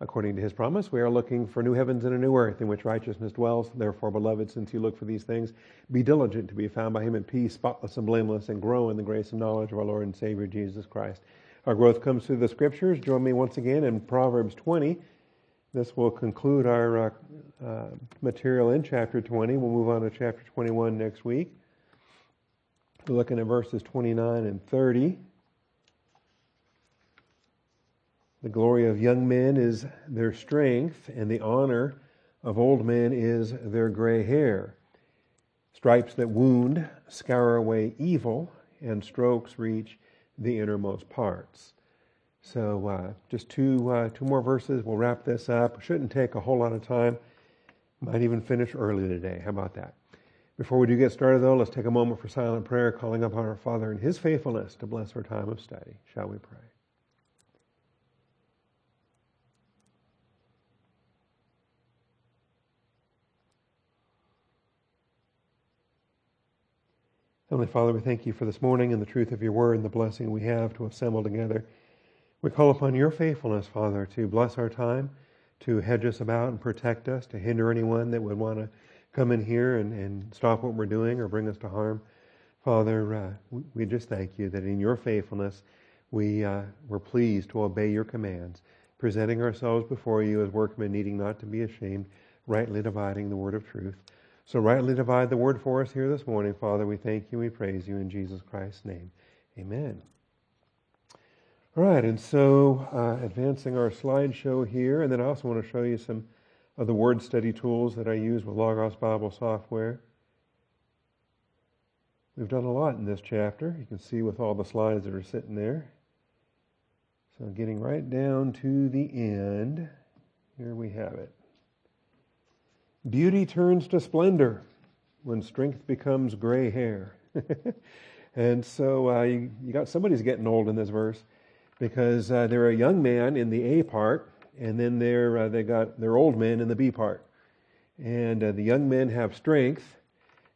according to his promise, we are looking for new heavens and a new earth in which righteousness dwells. Therefore, beloved, since you look for these things, be diligent to be found by him in peace, spotless and blameless, and grow in the grace and knowledge of our Lord and Savior Jesus Christ. Our growth comes through the scriptures. Join me once again in Proverbs 20. This will conclude our uh, uh, material in chapter 20. We'll move on to chapter 21 next week. We're looking at verses 29 and 30. The glory of young men is their strength, and the honor of old men is their gray hair. Stripes that wound scour away evil, and strokes reach the innermost parts. So, uh, just two uh, two more verses. We'll wrap this up. Shouldn't take a whole lot of time. Might even finish early today. How about that? Before we do get started, though, let's take a moment for silent prayer, calling upon our Father in His faithfulness to bless our time of study. Shall we pray? Heavenly Father, we thank you for this morning and the truth of your word and the blessing we have to assemble together. We call upon your faithfulness, Father, to bless our time, to hedge us about and protect us, to hinder anyone that would want to come in here and, and stop what we're doing or bring us to harm. Father, uh, we, just thank you that in your faithfulness we uh, were pleased to obey your commands, presenting ourselves before you as workmen needing not to be ashamed, rightly dividing the word of truth. So rightly divide the word for us here this morning, Father. We thank you, we praise you in Jesus Christ's name. Amen. All right, and so uh, advancing our slideshow here, and then I also want to show you some of the word study tools that I use with Logos Bible software. We've done a lot in this chapter. You can see with all the slides that are sitting there. So getting right down to the end, here we have it. Beauty turns to splendor when strength becomes gray hair. and so uh, you, you, got somebody's getting old in this verse because uh, they're a young man in the A part, and then they're uh, they got their old men in the B part. And uh, the young men have strength,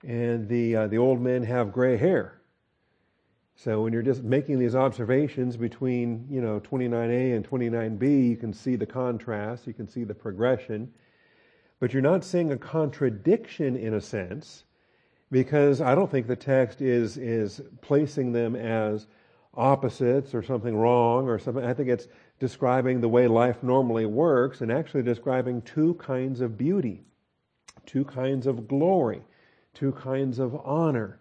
and the uh, the old men have gray hair. So when you're just making these observations between you know 29A and 29B, you can see the contrast, you can see the progression but you're not seeing a contradiction in a sense, because I don't think the text is, is placing them as opposites or something wrong or something. I think it's describing the way life normally works and actually describing two kinds of beauty, two kinds of glory, two kinds of honor.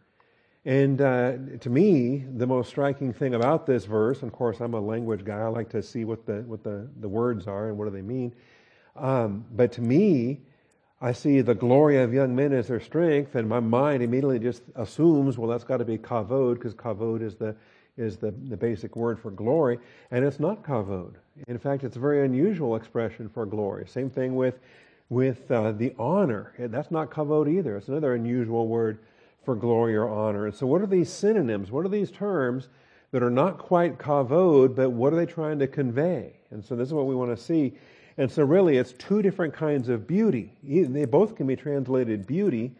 And uh, to me, the most striking thing about this verse, and of course, I'm a language guy. I like to see what the what the, the words are and what do they mean. Um, but to me, I see the glory of young men as their strength, and my mind immediately just assumes, well, that's got to be kavod, because kavod is the is the, the basic word for glory, and it's not kavod. In fact, it's a very unusual expression for glory. Same thing with with uh, the honor. That's not kavod either. It's another unusual word for glory or honor. And so, what are these synonyms? What are these terms that are not quite kavod, but what are they trying to convey? And so, this is what we want to see and so, really, it's two different kinds of beauty. They both can be translated beauty.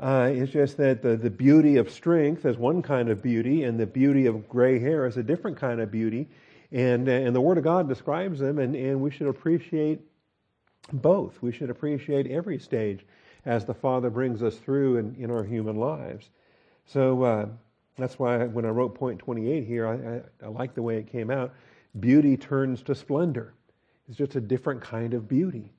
Uh, it's just that the, the beauty of strength is one kind of beauty, and the beauty of gray hair is a different kind of beauty. And, uh, and the Word of God describes them, and, and we should appreciate both. We should appreciate every stage as the Father brings us through in, in our human lives. So uh, that's why when I wrote point 28 here, I, I, I like the way it came out. Beauty turns to splendor. It's just a different kind of beauty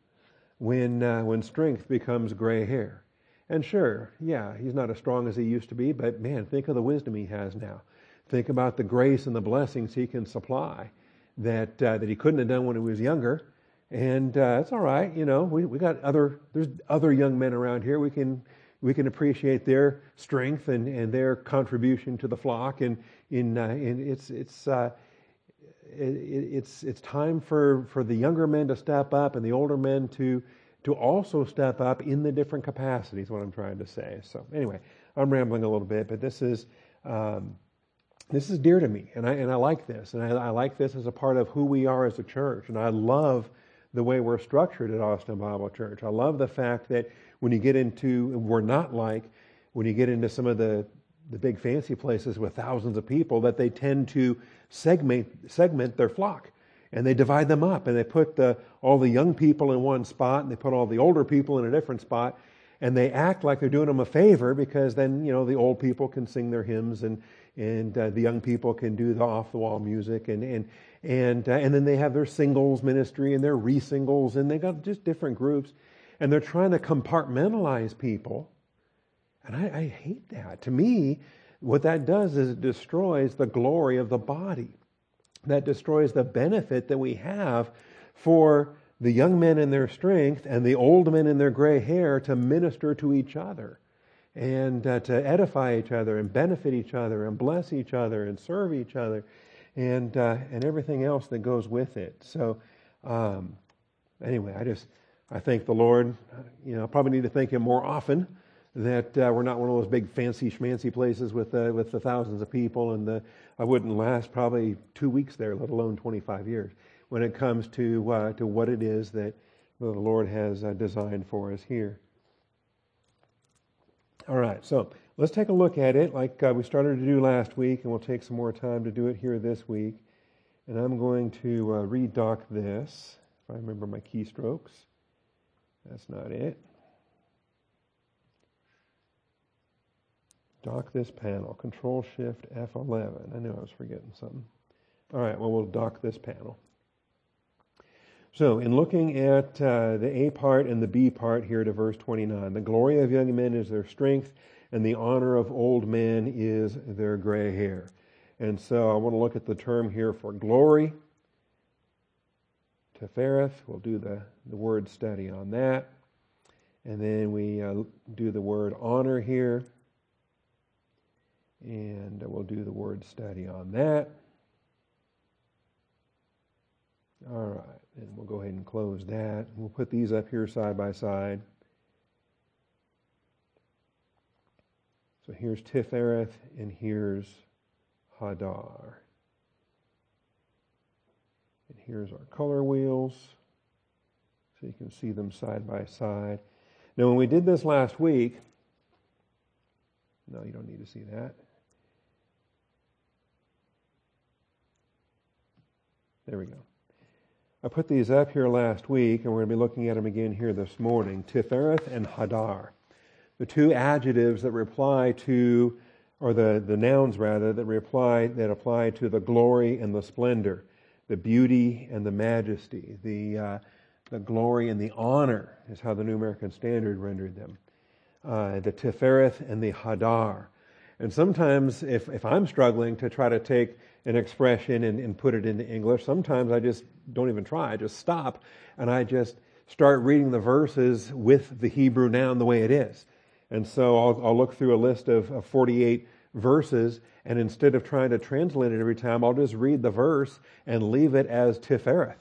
when, uh, when strength becomes gray hair. And sure, yeah, he's not as strong as he used to be, but man, think of the wisdom he has now. Think about the grace and the blessings he can supply that, uh, that he couldn't have done when he was younger. And uh, it's all right, you know, we, we got other, there's other young men around here. We can, we can appreciate their strength and, and their contribution to the flock. And, in, uh, it's, it's, uh, it's, it's time for, for the younger men to step up and the older men to, to also step up in the different capacities, what I'm trying to say. So, anyway, I'm rambling a little bit, but this is, um, this is dear to me, and I, and I like this. And I, I like this as a part of who we are as a church. And I love the way we're structured at Austin Bible Church. I love the fact that when you get into, we're not like when you get into some of the the big fancy places with thousands of people that they tend to segment segment their flock. And they divide them up and they put the, all the young people in one spot and they put all the older people in a different spot and they act like they're doing them a favor because then you know the old people can sing their hymns and and uh, the young people can do the off the wall music and and and uh, and then they have their singles ministry and their re-singles and they got just different groups and they're trying to compartmentalize people and I, I hate that to me what that does is it destroys the glory of the body that destroys the benefit that we have for the young men in their strength and the old men in their gray hair to minister to each other and uh, to edify each other and benefit each other and bless each other and serve each other and uh, and everything else that goes with it. So um, anyway, I just I thank the Lord. You know, I probably need to thank Him more often that uh, we're not one of those big fancy schmancy places with uh, with the thousands of people and the I wouldn't last probably two weeks there, let alone 25 years when it comes to, uh, to what it is that the Lord has uh, designed for us here. All right, so let's take a look at it like uh, we started to do last week, and we'll take some more time to do it here this week. And I'm going to uh, redock this, if I remember my keystrokes. That's not it. Dock this panel, Control Shift F11. I knew I was forgetting something. All right, well, we'll dock this panel. So, in looking at uh, the A part and the B part here to verse 29, the glory of young men is their strength, and the honor of old men is their gray hair. And so, I want to look at the term here for glory. Tifereth, we'll do the, the word study on that. And then we uh, do the word honor here. And we'll do the word study on that. All right, and we'll go ahead and close that. We'll put these up here side by side. So here's Tifereth and here's Hadar. And here's our color wheels. So you can see them side by side. Now, when we did this last week, no, you don't need to see that. There we go. I put these up here last week, and we're going to be looking at them again here this morning. Tifereth and Hadar, the two adjectives that reply to, or the, the nouns rather, that reply that apply to the glory and the splendor, the beauty and the majesty, the uh, the glory and the honor is how the New American Standard rendered them. Uh, the Tifereth and the Hadar. And sometimes, if, if I'm struggling to try to take an expression and, and put it into English. Sometimes I just don't even try. I just stop and I just start reading the verses with the Hebrew noun the way it is. And so I'll, I'll look through a list of, of 48 verses, and instead of trying to translate it every time, I'll just read the verse and leave it as Tifereth.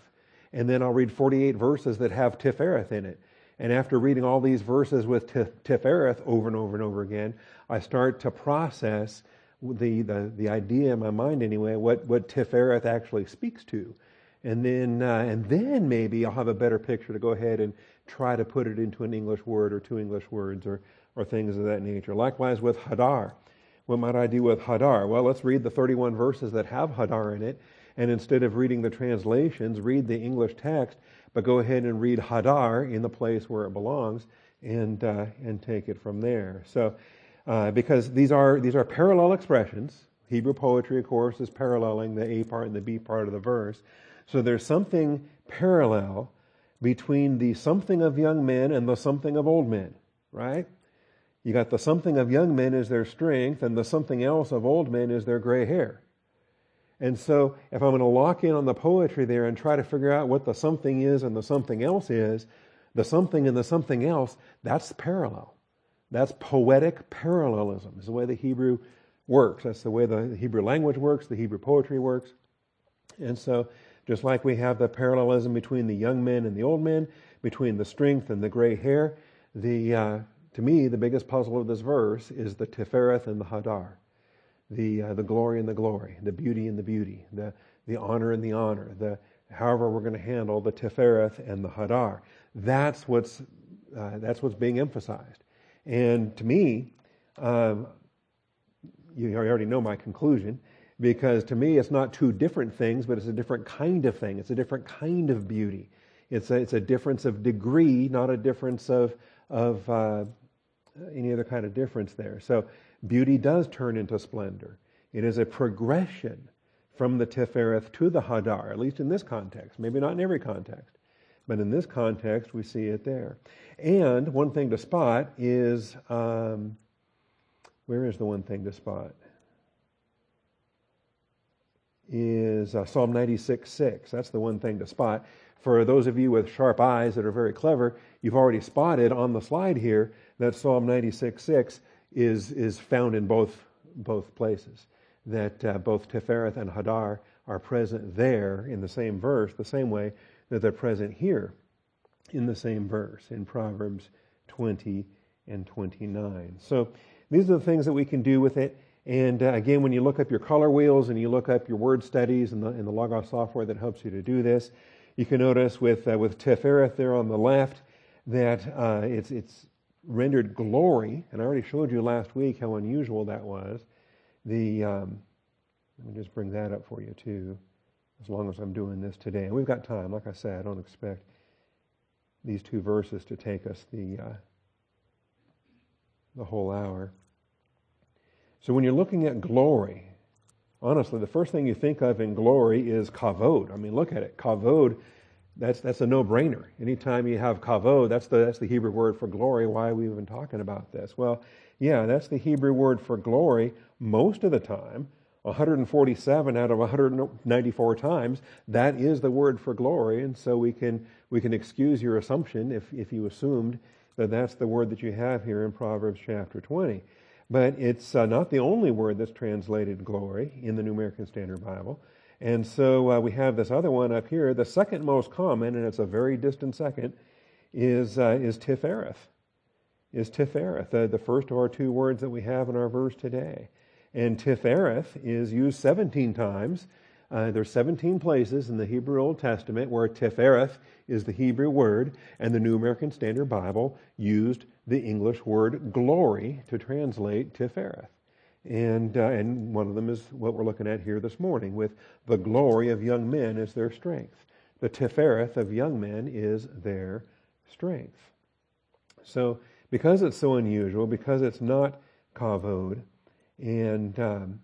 And then I'll read 48 verses that have Tifereth in it. And after reading all these verses with Tifereth over and over and over again, I start to process the, the, the idea in my mind anyway, what, what Tifereth actually speaks to. And then, uh, and then maybe I'll have a better picture to go ahead and try to put it into an English word or two English words or, or things of that nature. Likewise with Hadar. What might I do with Hadar? Well, let's read the 31 verses that have Hadar in it. And instead of reading the translations, read the English text, but go ahead and read Hadar in the place where it belongs and, uh, and take it from there. So uh, because these are, these are parallel expressions. Hebrew poetry, of course, is paralleling the A part and the B part of the verse. So there's something parallel between the something of young men and the something of old men, right? You got the something of young men is their strength, and the something else of old men is their gray hair. And so, if I'm going to lock in on the poetry there and try to figure out what the something is and the something else is, the something and the something else, that's parallel. That's poetic parallelism, is the way the Hebrew works. That's the way the Hebrew language works, the Hebrew poetry works. And so, just like we have the parallelism between the young men and the old men, between the strength and the gray hair, the, uh, to me, the biggest puzzle of this verse is the Tifereth and the Hadar. The, uh, the glory and the glory, the beauty and the beauty, the, the honor and the honor, the, however we're going to handle the Tifereth and the Hadar. That's what's, uh, that's what's being emphasized. And to me, um, you already know my conclusion. because to me it's not two different things, but it's a different kind of thing. It's a different kind of beauty. It's a, it's a difference of degree, not a difference of, of uh, any other kind of difference there. So beauty does turn into splendor. It is a progression from the Tifereth to the Hadar, at least in this context. Maybe not in every context, but in this context we see it there. And one thing to spot is um, where is the one thing to spot? Is uh, Psalm 96 6. That's the one thing to spot. For those of you with sharp eyes that are very clever, you've already spotted on the slide here that Psalm 96 6 is, is found in both, both places. That uh, both Tifereth and Hadar are present there in the same verse, the same way that they're present here in the same verse in Proverbs 20 and 29. So these are the things that we can do with it. And uh, again, when you look up your color wheels and you look up your word studies and the, and the Logos software that helps you to do this, you can notice with, uh, with Tifereth there on the left that uh, it's, it's rendered glory. And I already showed you last week how unusual that was. The, um, let me just bring that up for you too, as long as I'm doing this today. And we've got time. Like I said, I don't expect these two verses to take us the, uh, the whole hour. So when you're looking at glory, honestly, the first thing you think of in glory is kavod. I mean, look at it. Kavod, that's, that's a no-brainer. Anytime you have kavod, that's the, that's the Hebrew word for glory. Why are we even talking about this? Well, yeah, that's the Hebrew word for glory most of the time. 147 out of 194 times, that is the word for glory. And so we can, we can excuse your assumption if, if you assumed that that's the word that you have here in Proverbs chapter 20. But it's uh, not the only word that's translated glory in the New American Standard Bible. And so uh, we have this other one up here. The second most common, and it's a very distant second, is, uh, is Tifereth. Is Tifereth, the first of our two words that we have in our verse today. And Tifereth is used 17 times. Uh, are 17 places in the Hebrew Old Testament where Tifereth is the Hebrew word, and the New American Standard Bible used the English word glory to translate Tifereth. And, uh, and one of them is what we're looking at here this morning with the glory of young men is their strength. The Tifereth of young men is their strength. So, because it's so unusual, because it's not kavod, and um,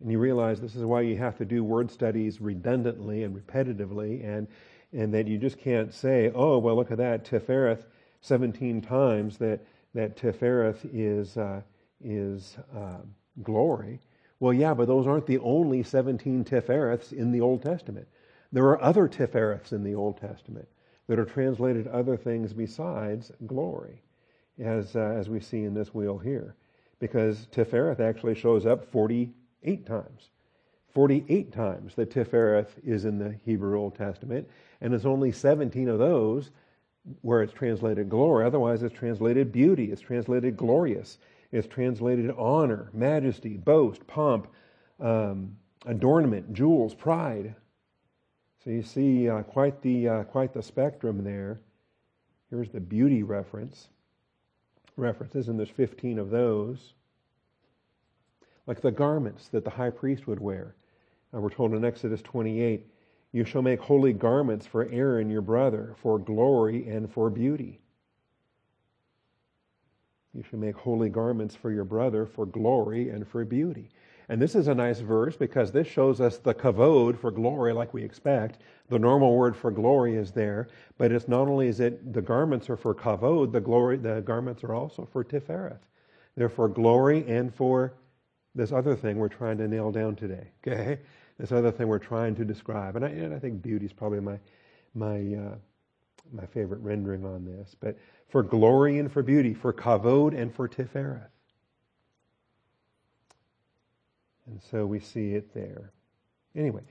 and you realize this is why you have to do word studies redundantly and repetitively, and and that you just can't say, oh well, look at that Tifereth 17 times that that Tifereth is uh, is uh, glory. Well, yeah, but those aren't the only 17 Tifereths in the Old Testament. There are other Tifereths in the Old Testament that are translated other things besides glory, as uh, as we see in this wheel here because Tifereth actually shows up 48 times. 48 times that Tifereth is in the Hebrew Old Testament, and it's only 17 of those where it's translated glory. Otherwise, it's translated beauty, it's translated glorious, it's translated honor, majesty, boast, pomp, um, adornment, jewels, pride. So you see uh, quite the uh, quite the spectrum there. Here's the beauty reference references, and there's 15 of those. Like the garments that the high priest would wear. Uh, we're told in Exodus 28, you shall make holy garments for Aaron your brother, for glory and for beauty. You shall make holy garments for your brother, for glory and for beauty. And this is a nice verse because this shows us the kavod for glory like we expect. The normal word for glory is there, but it's not only is it the garments are for kavod, the glory the garments are also for tifereth. They're for glory and for this other thing we're trying to nail down today. Okay, this other thing we're trying to describe, and I, and I think beauty is probably my my uh, my favorite rendering on this. But for glory and for beauty, for kavod and for tifereth. And so we see it there. Anyway,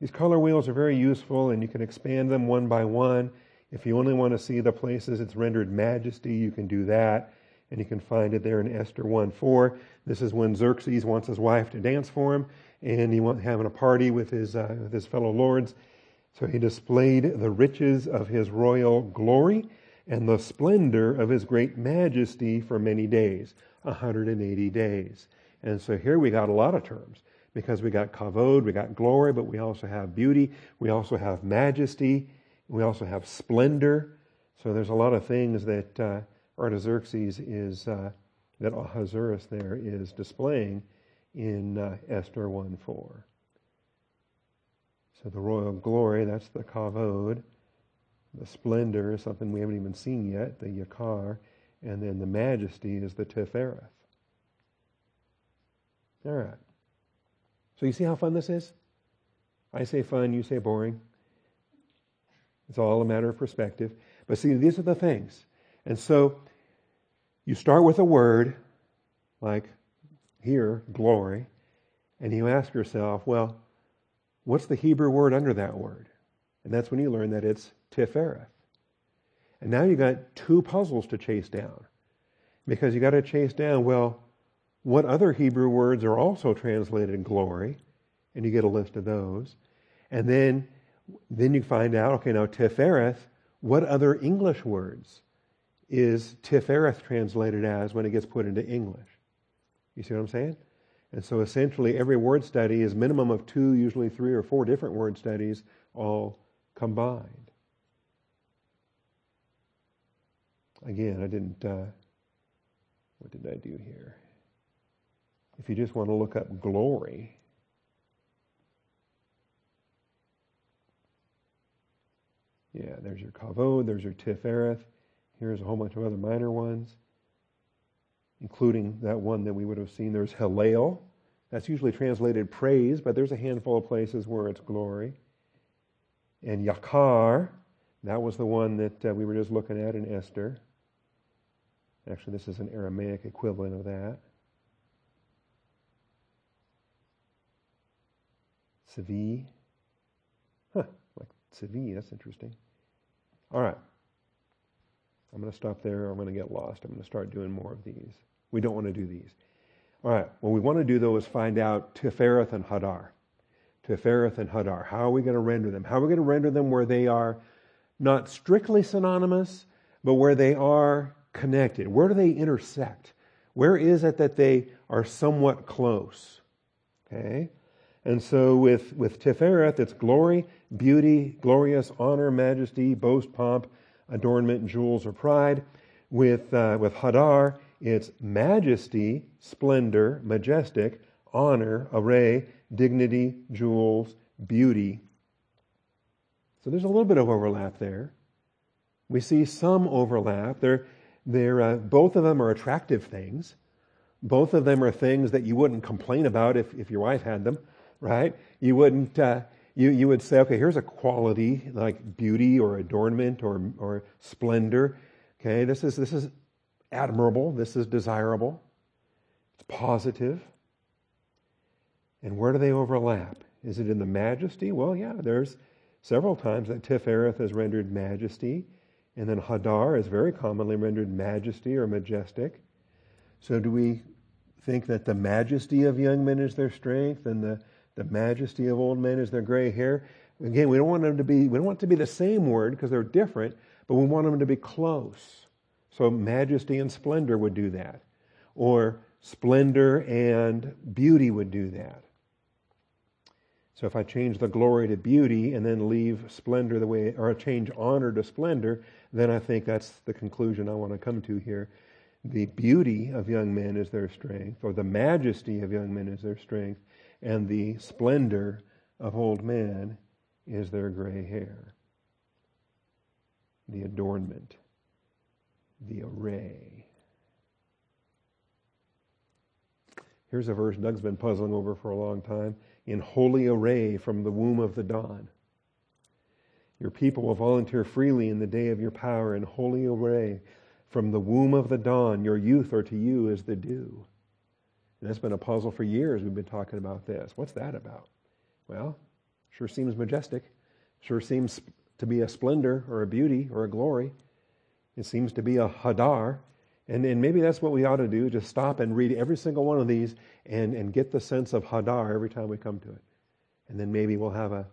these color wheels are very useful and you can expand them one by one. If you only want to see the places it's rendered majesty, you can do that. And you can find it there in Esther 1 4. This is when Xerxes wants his wife to dance for him, and he wants having a party with his, uh, with his fellow lords. So he displayed the riches of his royal glory and the splendor of his great majesty for many days, 180 days. And so here we got a lot of terms. because we got kavod, we got glory, but we also have beauty, we also have majesty, we also have splendor. So there's a lot of things that uh, Artaxerxes is, uh, that Ahasuerus there is displaying in uh, Esther 1 4. So the royal glory, that's the kavod. The splendor is something we haven't even seen yet, the yakar. And then the majesty is the tifereth. All right. So you see how fun this is? I say fun, you say boring. It's all a matter of perspective. But see, these are the things. And so you start with a word like here, glory, and you ask yourself, well, what's the Hebrew word under that word? And that's when you learn that it's Tifereth. And now you've got two puzzles to chase down. Because you've got to chase down, well, what other Hebrew words are also translated glory? And you get a list of those. And then, then you find out, okay, now Tifereth, what other English words is Tifereth translated as when it gets put into English? You see what I'm saying? And so essentially every word study is minimum of two, usually three or four different word studies all combined. Again, I didn't, uh, what did I do here? If you just want to look up glory, yeah, there's your kavod, there's your tifereth. Here's a whole bunch of other minor ones, including that one that we would have seen. There's Hallel. That's usually translated praise, but there's a handful of places where it's glory. And Yakar, that was the one that uh, we were just looking at in Esther. Actually, this is an Aramaic equivalent of that. Savi. Huh, like Savi, that's interesting. All right. I'm going to stop there. I'm going to get lost. I'm going to start doing more of these. We don't want to do these. All right. What we want to do, though, is find out Tifereth and Hadar. Tifereth and Hadar. How are we going to render them? How are we going to render them where they are not strictly synonymous, but where they are connected? Where do they intersect? Where is it that they are somewhat close? Okay? And so with, with Tifereth, it's glory, beauty, glorious, honor, majesty, boast, pomp, adornment, jewels, or pride. With, uh, with Hadar, it's majesty, splendor, majestic, honor, array, dignity, jewels, beauty. So there's a little bit of overlap there. We see some overlap. They're, they're, uh, both of them are attractive things. Both of them are things that you wouldn't complain about if, if your wife had them right? You wouldn't, uh, you, you would say, okay, here's a quality like beauty or adornment or, or splendor. Okay, this is, this is admirable. This is desirable. It's positive. And where do they overlap? Is it in the majesty? Well, yeah, there's several times that Tifereth is rendered majesty, and then Hadar is very commonly rendered majesty or majestic. So do we think that the majesty of young men is their strength and the the majesty of old men is their gray hair. Again, we don't want them to be, we don't want it to be the same word because they're different, but we want them to be close. So majesty and splendor would do that. Or splendor and beauty would do that. So if I change the glory to beauty and then leave splendor the way, or I change honor to splendor, then I think that's the conclusion I want to come to here. The beauty of young men is their strength, or the majesty of young men is their strength, and the splendor of old men is their gray hair. The adornment, the array. Here's a verse Doug's been puzzling over for a long time. In holy array from the womb of the dawn. Your people will volunteer freely in the day of your power in holy array from the womb of the dawn. Your youth are to you as the dew. And that's been a puzzle for years. We've been talking about this. What's that about? Well, sure seems majestic. Sure seems to be a splendor or a beauty or a glory. It seems to be a hadar. And, and maybe that's what we ought to do, just stop and read every single one of these and, and get the sense of hadar every time we come to it. And then maybe we'll have a,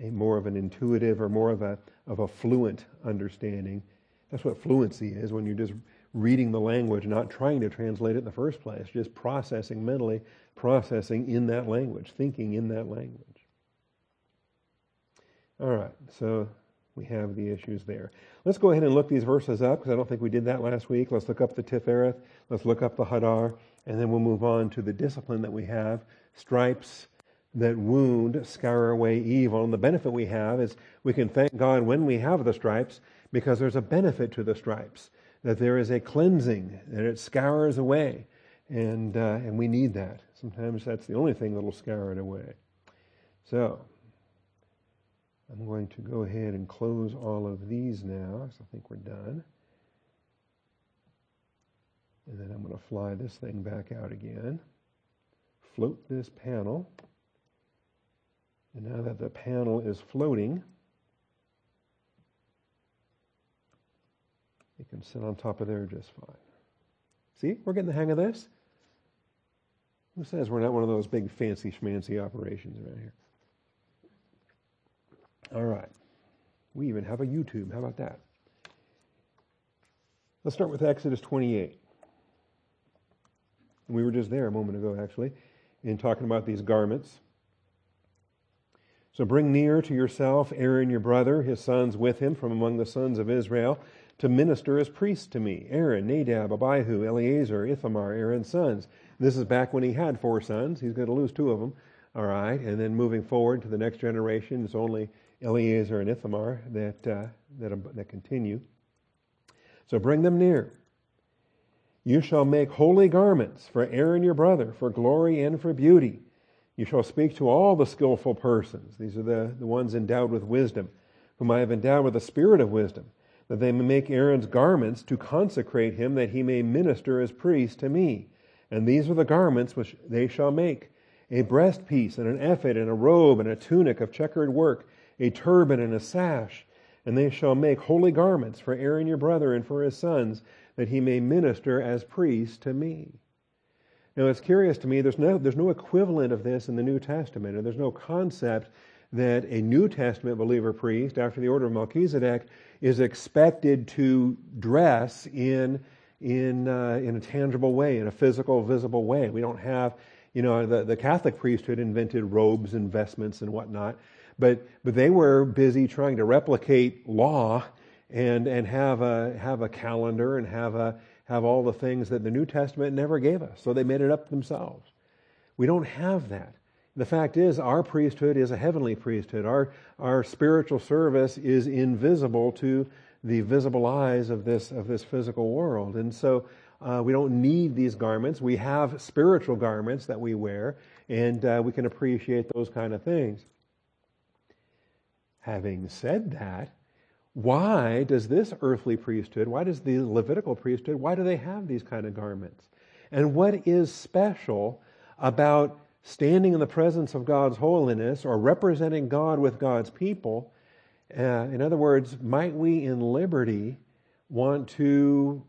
a more of an intuitive or more of a, of a fluent understanding. That's what fluency is, when you're just reading the language, not trying to translate it in the first place, just processing mentally, processing in that language, thinking in that language. All right, so we have the issues there. Let's go ahead and look these verses up because I don't think we did that last week. Let's look up the Tifereth, let's look up the Hadar, and then we'll move on to the discipline that we have stripes that wound scour away evil. And the benefit we have is we can thank God when we have the stripes because there's a benefit to the stripes, that there is a cleansing, that it scours away. And, uh, and we need that. Sometimes that's the only thing that will scour it away. So, I'm going to go ahead and close all of these now. So I think we're done. And then I'm going to fly this thing back out again. Float this panel. And now that the panel is floating, it can sit on top of there just fine. See, we're getting the hang of this. Who says we're not one of those big fancy schmancy operations around here? All right. We even have a YouTube. How about that? Let's start with Exodus 28. We were just there a moment ago, actually, in talking about these garments. So bring near to yourself Aaron your brother, his sons with him from among the sons of Israel, to minister as priests to me. Aaron, Nadab, Abihu, Eleazar, Ithamar, Aaron's sons. This is back when he had four sons. He's going to lose two of them. All right. And then moving forward to the next generation, it's only Eleazar and Ithamar that, uh, that, that continue. So bring them near. You shall make holy garments for Aaron your brother, for glory and for beauty. You shall speak to all the skillful persons. These are the, the ones endowed with wisdom, whom I have endowed with the spirit of wisdom, that they may make Aaron's garments to consecrate him, that he may minister as priest to me. And these are the garments which they shall make a breastpiece, and an ephod, and a robe, and a tunic of checkered work, a turban, and a sash. And they shall make holy garments for Aaron your brother and for his sons, that he may minister as priest to me. Now, it's curious to me, there's no, there's no equivalent of this in the New Testament, and there's no concept that a New Testament believer priest, after the order of Melchizedek, is expected to dress in, in, uh, in a tangible way, in a physical, visible way. We don't have, you know, the, the Catholic priesthood invented robes and vestments and whatnot, but, but they were busy trying to replicate law and, and have, a, have a calendar and have a, have all the things that the New Testament never gave us. So they made it up themselves. We don't have that. The fact is, our priesthood is a heavenly priesthood. Our, our spiritual service is invisible to the visible eyes of this, of this physical world. And so uh, we don't need these garments. We have spiritual garments that we wear, and uh, we can appreciate those kind of things. Having said that, why does this earthly priesthood, why does the Levitical priesthood, why do they have these kind of garments? And what is special about standing in the presence of God's holiness or representing God with God's people? Uh, in other words, might we in liberty want to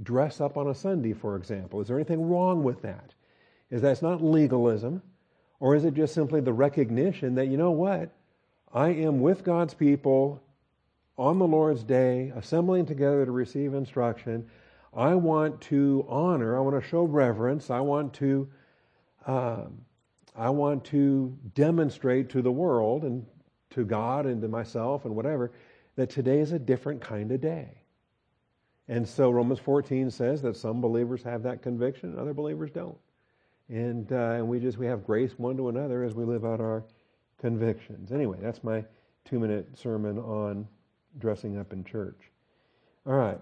dress up on a Sunday, for example? Is there anything wrong with that? Is that not legalism? Or is it just simply the recognition that, you know what? I am with God's people on the Lord's day, assembling together to receive instruction, I want to honor, I want to show reverence, I want to, um, I want to demonstrate to the world and to God and to myself and whatever that today is a different kind of day. And so Romans 14 says that some believers have that conviction, other believers don't. And, uh, and we just we have grace one to another as we live out our convictions. Anyway, that's my two minute sermon on dressing up in church. All right.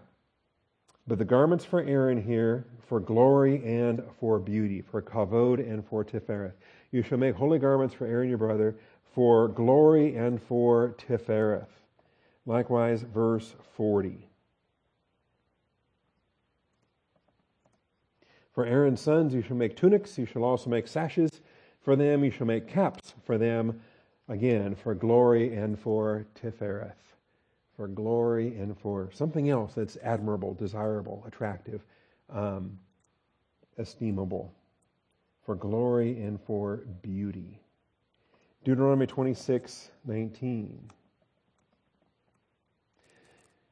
But the garments for Aaron here, for glory and for beauty, for kavod and for tifereth. You shall make holy garments for Aaron your brother, for glory and for tifereth. Likewise, verse 40. For Aaron's sons you shall make tunics, you shall also make sashes for them, you shall make caps for them, again, for glory and for tifereth for glory and for something else that's admirable, desirable, attractive, um, estimable, for glory and for beauty. Deuteronomy 26 19.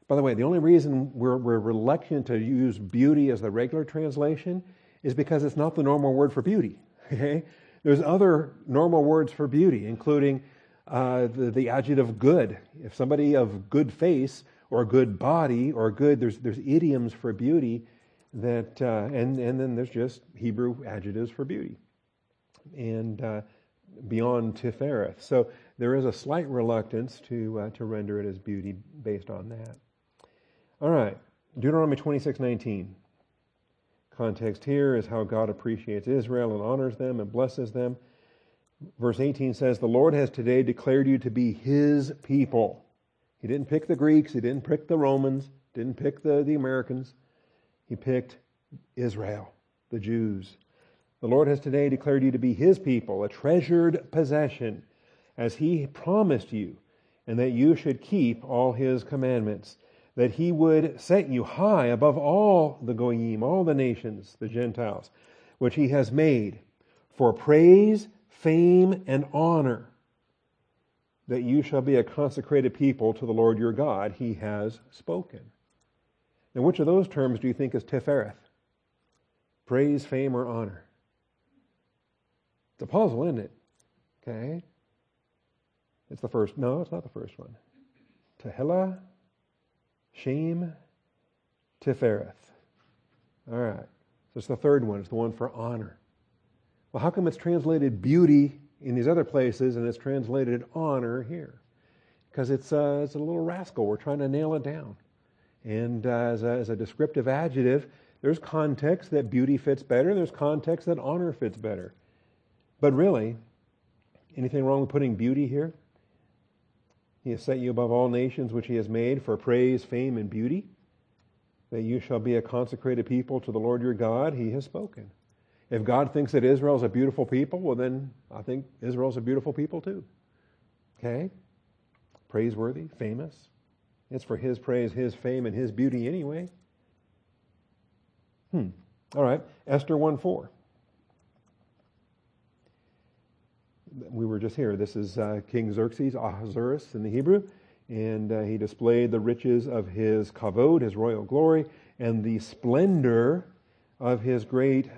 By the way, the only reason we're, we're reluctant to use beauty as the regular translation is because it's not the normal word for beauty. Okay? There's other normal words for beauty, including uh, the, the adjective good. If somebody of good face or good body or good, there's, there's idioms for beauty that, uh, and, and then there's just Hebrew adjectives for beauty. And uh, beyond Tifereth. So there is a slight reluctance to, uh, to render it as beauty based on that. All right, Deuteronomy 26 19. Context here is how God appreciates Israel and honors them and blesses them. Verse 18 says, The Lord has today declared you to be His people. He didn't pick the Greeks, He didn't pick the Romans, didn't pick the, the Americans. He picked Israel, the Jews. The Lord has today declared you to be His people, a treasured possession, as He promised you, and that you should keep all His commandments that he would set you high above all the goyim, all the nations, the Gentiles, which he has made for praise, fame, and honor, that you shall be a consecrated people to the Lord your God, he has spoken. Now, which of those terms do you think is Tifereth? Praise, fame, or honor? It's a puzzle, isn't it? Okay. It's the first. No, it's not the first one. Tehillah, Shem, Tifereth. All right. So it's the third one. It's the one for honor. Well, how come it's translated beauty in these other places and it's translated honor here? Because it's, uh, it's a little rascal. We're trying to nail it down. And uh, as, a, as a descriptive adjective, there's context that beauty fits better, there's context that honor fits better. But really, anything wrong with putting beauty here? He has set you above all nations which he has made for praise, fame, and beauty, that you shall be a consecrated people to the Lord your God. He has spoken. If God thinks that Israel is a beautiful people, well, then I think Israel's a beautiful people too. Okay? Praiseworthy, famous. It's for his praise, his fame, and his beauty anyway. Hmm. All right. Esther 1 4. we were just here. This is uh, King Xerxes, Ahasuerus in the Hebrew, and uh, he displayed the riches of his kavod, his royal glory, and the splendor of his great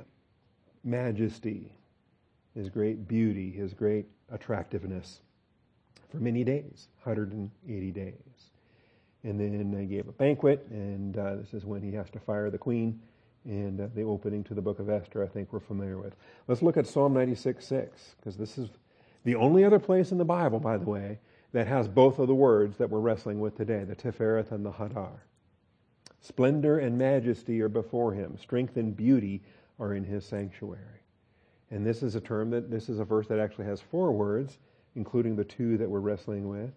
majesty, his great beauty, his great attractiveness for many days, 180 days. And then they gave a banquet, and uh, this is when he has to fire the queen and uh, the opening to the book of Esther, I think we're familiar with. Let's look at Psalm 96 6, because this is the only other place in the Bible, by the way, that has both of the words that we're wrestling with today, the Tifereth and the Hadar. Splendor and majesty are before him. Strength and beauty are in his sanctuary. And this is a term that, this is a verse that actually has four words, including the two that we're wrestling with.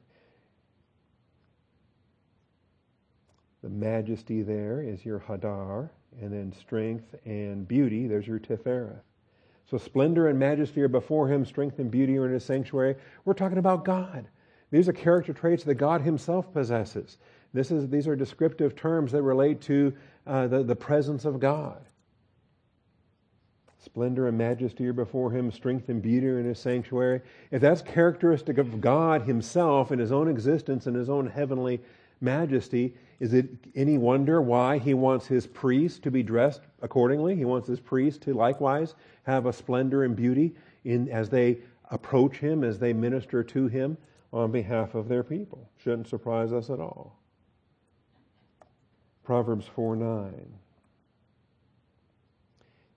The majesty there is your Hadar, and then strength and beauty, there's your Tifereth. So splendor and majesty are before him, strength and beauty are in his sanctuary. We're talking about God. These are character traits that God himself possesses. This is, these are descriptive terms that relate to uh, the, the presence of God. Splendor and majesty are before him, strength and beauty are in his sanctuary. If that's characteristic of God himself in his own existence and his own heavenly majesty, is it any wonder why he wants his priests to be dressed accordingly? He wants his priests to likewise have a splendor and beauty in, as they approach him, as they minister to him on behalf of their people. Shouldn't surprise us at all. Proverbs 4 9.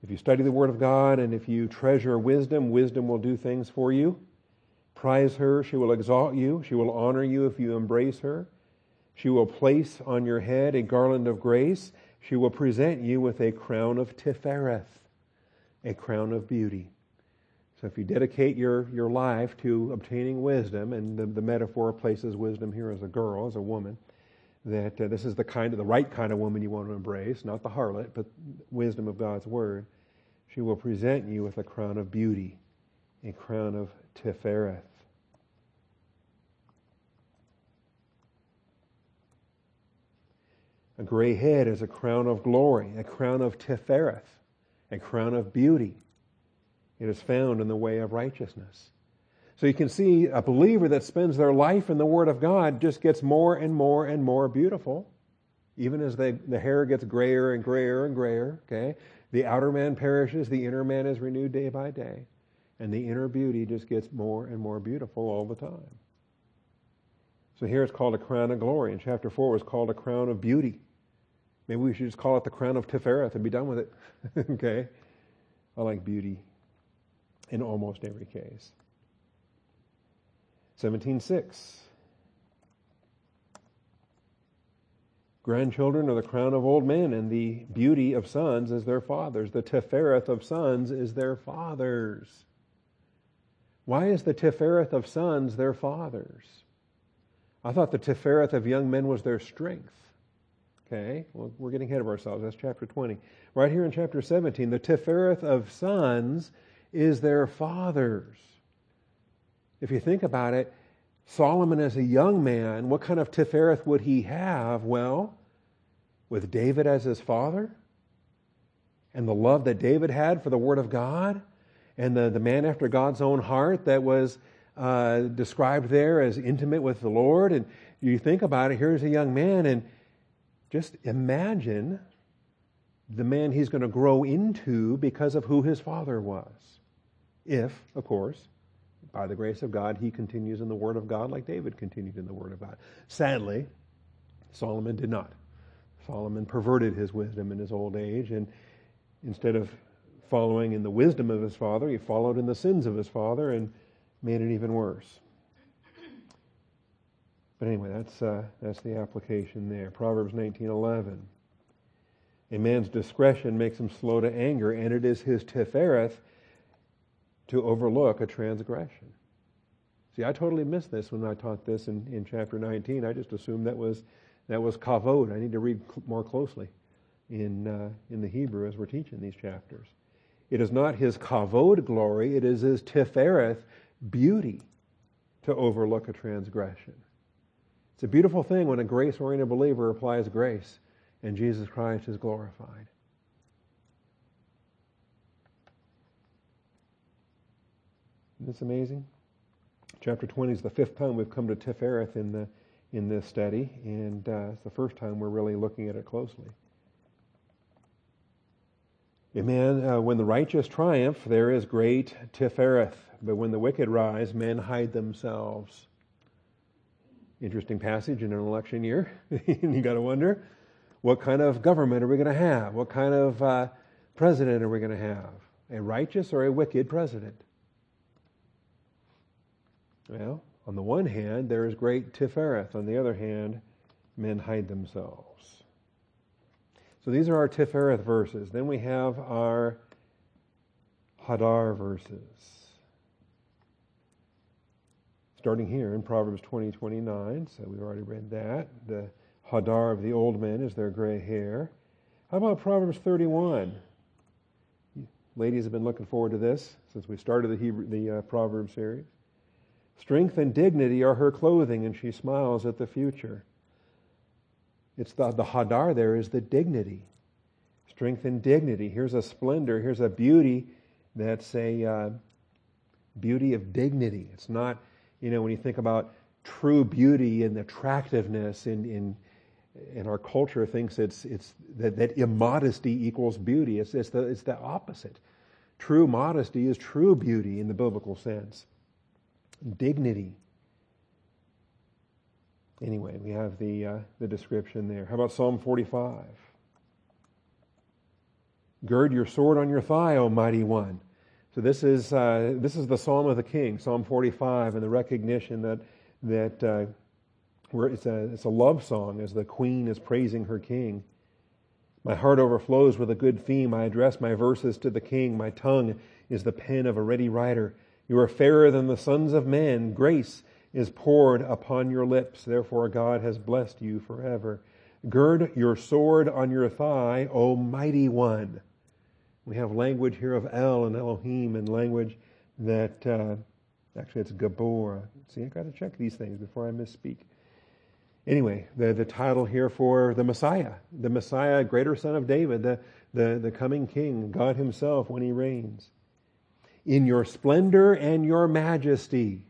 If you study the Word of God and if you treasure wisdom, wisdom will do things for you. Prize her, she will exalt you, she will honor you if you embrace her. She will place on your head a garland of grace. She will present you with a crown of Tifereth, a crown of beauty. So if you dedicate your, your life to obtaining wisdom, and the, the metaphor places wisdom here as a girl, as a woman, that uh, this is the kind of the right kind of woman you want to embrace, not the harlot, but wisdom of God's word. She will present you with a crown of beauty, a crown of Tifereth. A gray head is a crown of glory, a crown of Tifereth, a crown of beauty. It is found in the way of righteousness. So you can see a believer that spends their life in the Word of God just gets more and more and more beautiful Even as the, the hair gets grayer and grayer and grayer, okay? The outer man perishes, the inner man is renewed day by day. And the inner beauty just gets more and more beautiful all the time. So here it's called a crown of glory. In chapter 4 it was called a crown of beauty. Maybe we should just call it the crown of Tifereth and be done with it. okay? I like beauty in almost every case. 17.6. Grandchildren are the crown of old men, and the beauty of sons is their fathers. The Tifereth of sons is their fathers. Why is the Tifereth of sons their fathers? I thought the Tifereth of young men was their strength. Okay, well, we're getting ahead of ourselves. That's chapter 20. Right here in chapter 17, the Tifereth of sons is their fathers. If you think about it, Solomon as a young man, what kind of Tifereth would he have? Well, with David as his father, and the love that David had for the Word of God, and the, the man after God's own heart that was uh, described there as intimate with the Lord. And you think about it, here's a young man, and just imagine the man he's going to grow into because of who his father was. If, of course, by the grace of God, he continues in the Word of God like David continued in the Word of God. Sadly, Solomon did not. Solomon perverted his wisdom in his old age, and instead of following in the wisdom of his father, he followed in the sins of his father and made it even worse. But anyway, that's uh, that's the application there. Proverbs 19:11. A man's discretion makes him slow to anger, and it is his tifereth to overlook a transgression. See, I totally missed this when I taught this in, in chapter 19. I just assumed that was that was kavod. I need to read cl- more closely in uh, in the Hebrew as we're teaching these chapters. It is not his kavod glory; it is his tifereth beauty to overlook a transgression. It's a beautiful thing when a grace-oriented believer applies grace, and Jesus Christ is glorified. Isn't this amazing? Chapter 20 is the fifth time we've come to Tifereth in, the, in this study, and uh, it's the first time we're really looking at it closely. Amen. Uh, when the righteous triumph, there is great Tifereth, but when the wicked rise, men hide themselves. Interesting passage in an election year. you got to wonder, what kind of government are we going to have? What kind of uh, president are we going to have? A righteous or a wicked president? Well, on the one hand, there is great Tifereth. On the other hand, men hide themselves. So these are our Tifereth verses. Then we have our Hadar verses. Starting here in Proverbs 20, 29, so we've already read that. The Hadar of the old men is their gray hair. How about Proverbs 31? Ladies have been looking forward to this since we started the, Hebrew, the uh, Proverbs series. Strength and dignity are her clothing, and she smiles at the future. It's the, the hadar there is the dignity. Strength and dignity. Here's a splendor, here's a beauty that's a uh, beauty of dignity. It's not, you know, when you think about true beauty and attractiveness in, in, in our culture thinks it's, it's that, that immodesty equals beauty. It's, it's, the, it's the opposite. True modesty is true beauty in the biblical sense dignity. Anyway, we have the, uh, the description there. How about Psalm 45? Gird your sword on your thigh, O mighty one. So this is, uh, this is the Psalm of the King, Psalm 45, and the recognition that, that uh, it's, a, it's a love song as the queen is praising her king. My heart overflows with a good theme. I address my verses to the king. My tongue is the pen of a ready writer. You are fairer than the sons of men. Grace is poured upon your lips. Therefore, God has blessed you forever. Gird your sword on your thigh, O mighty one. We have language here of El and Elohim and language that, uh, actually, it's Gibbor. See, I've got to check these things before I misspeak. Anyway, the, the title here for the Messiah, the Messiah, greater son of David, the, the, the coming king, God himself when he reigns in your splendor and your majesty,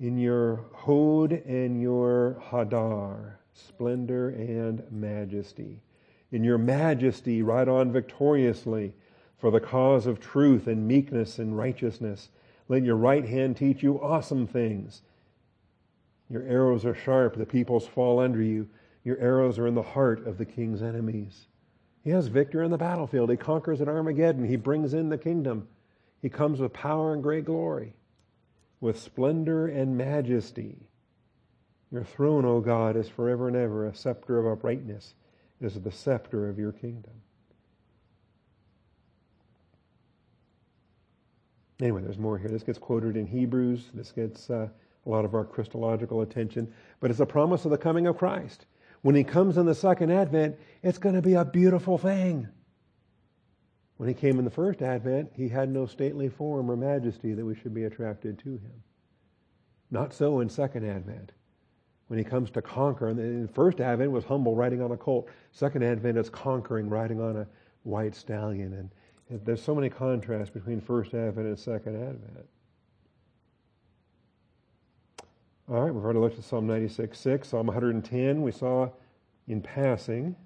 in your hod and your hadar. splendor and majesty. In your majesty, ride on victoriously for the cause of truth and meekness and righteousness. Let your right hand teach you awesome things. Your arrows are sharp, the peoples fall under you. Your arrows are in the heart of the king's enemies. He has victory on the battlefield. He conquers at Armageddon. He brings in the kingdom. He comes with power and great glory, with splendor and majesty. Your throne, O God, is forever and ever a scepter of uprightness. Is the scepter of your kingdom. Anyway, there's more here. This gets quoted in Hebrews. This gets uh, a lot of our Christological attention. But it's a promise of the coming of Christ. When he comes in the second advent, it's going to be a beautiful thing. When he came in the first advent, he had no stately form or majesty that we should be attracted to him. Not so in second advent. When he comes to conquer, and the first advent was humble riding on a colt. Second advent is conquering riding on a white stallion. And there's so many contrasts between first advent and second advent. All right, we've already looked at Psalm 96, 6. Psalm 110, we saw in passing.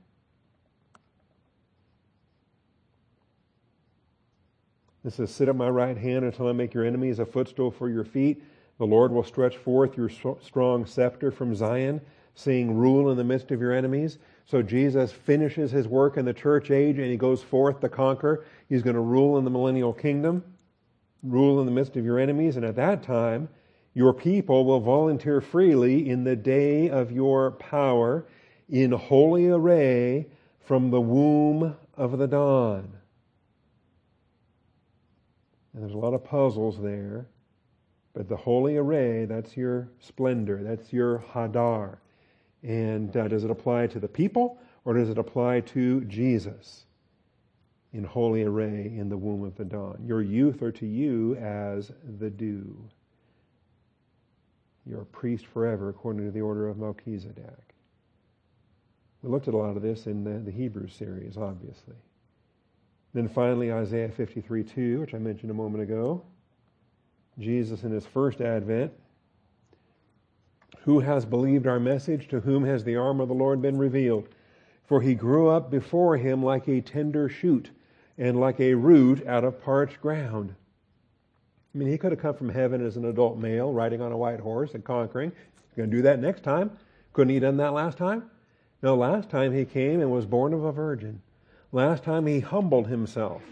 This says, Sit at my right hand until I make your enemies a footstool for your feet. The Lord will stretch forth your strong scepter from Zion, saying, Rule in the midst of your enemies. So Jesus finishes his work in the church age and he goes forth to conquer. He's going to rule in the millennial kingdom, rule in the midst of your enemies. And at that time, your people will volunteer freely in the day of your power in holy array from the womb of the dawn. And there's a lot of puzzles there. But the holy array, that's your splendor, that's your hadar. And uh, does it apply to the people or does it apply to Jesus in holy array in the womb of the dawn? Your youth are to you as the dew. You're a priest forever according to the order of Melchizedek. We looked at a lot of this in the, the Hebrew series, obviously. Then finally, Isaiah 53 2, which I mentioned a moment ago. Jesus in his first advent. Who has believed our message? To whom has the arm of the Lord been revealed? For he grew up before him like a tender shoot and like a root out of parched ground. I mean, he could have come from heaven as an adult male riding on a white horse and conquering. He's going to do that next time. Couldn't he done that last time? No, last time he came and was born of a virgin. Last time he humbled himself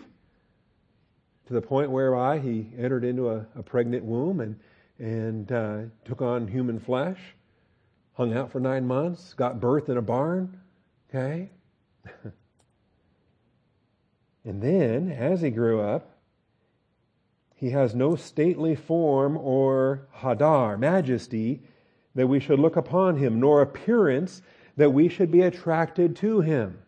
to the point whereby he entered into a, a pregnant womb and, and uh, took on human flesh, hung out for nine months, got birth in a barn. Okay? and then, as he grew up, he has no stately form or hadar, majesty, that we should look upon him, nor appearance that we should be attracted to him.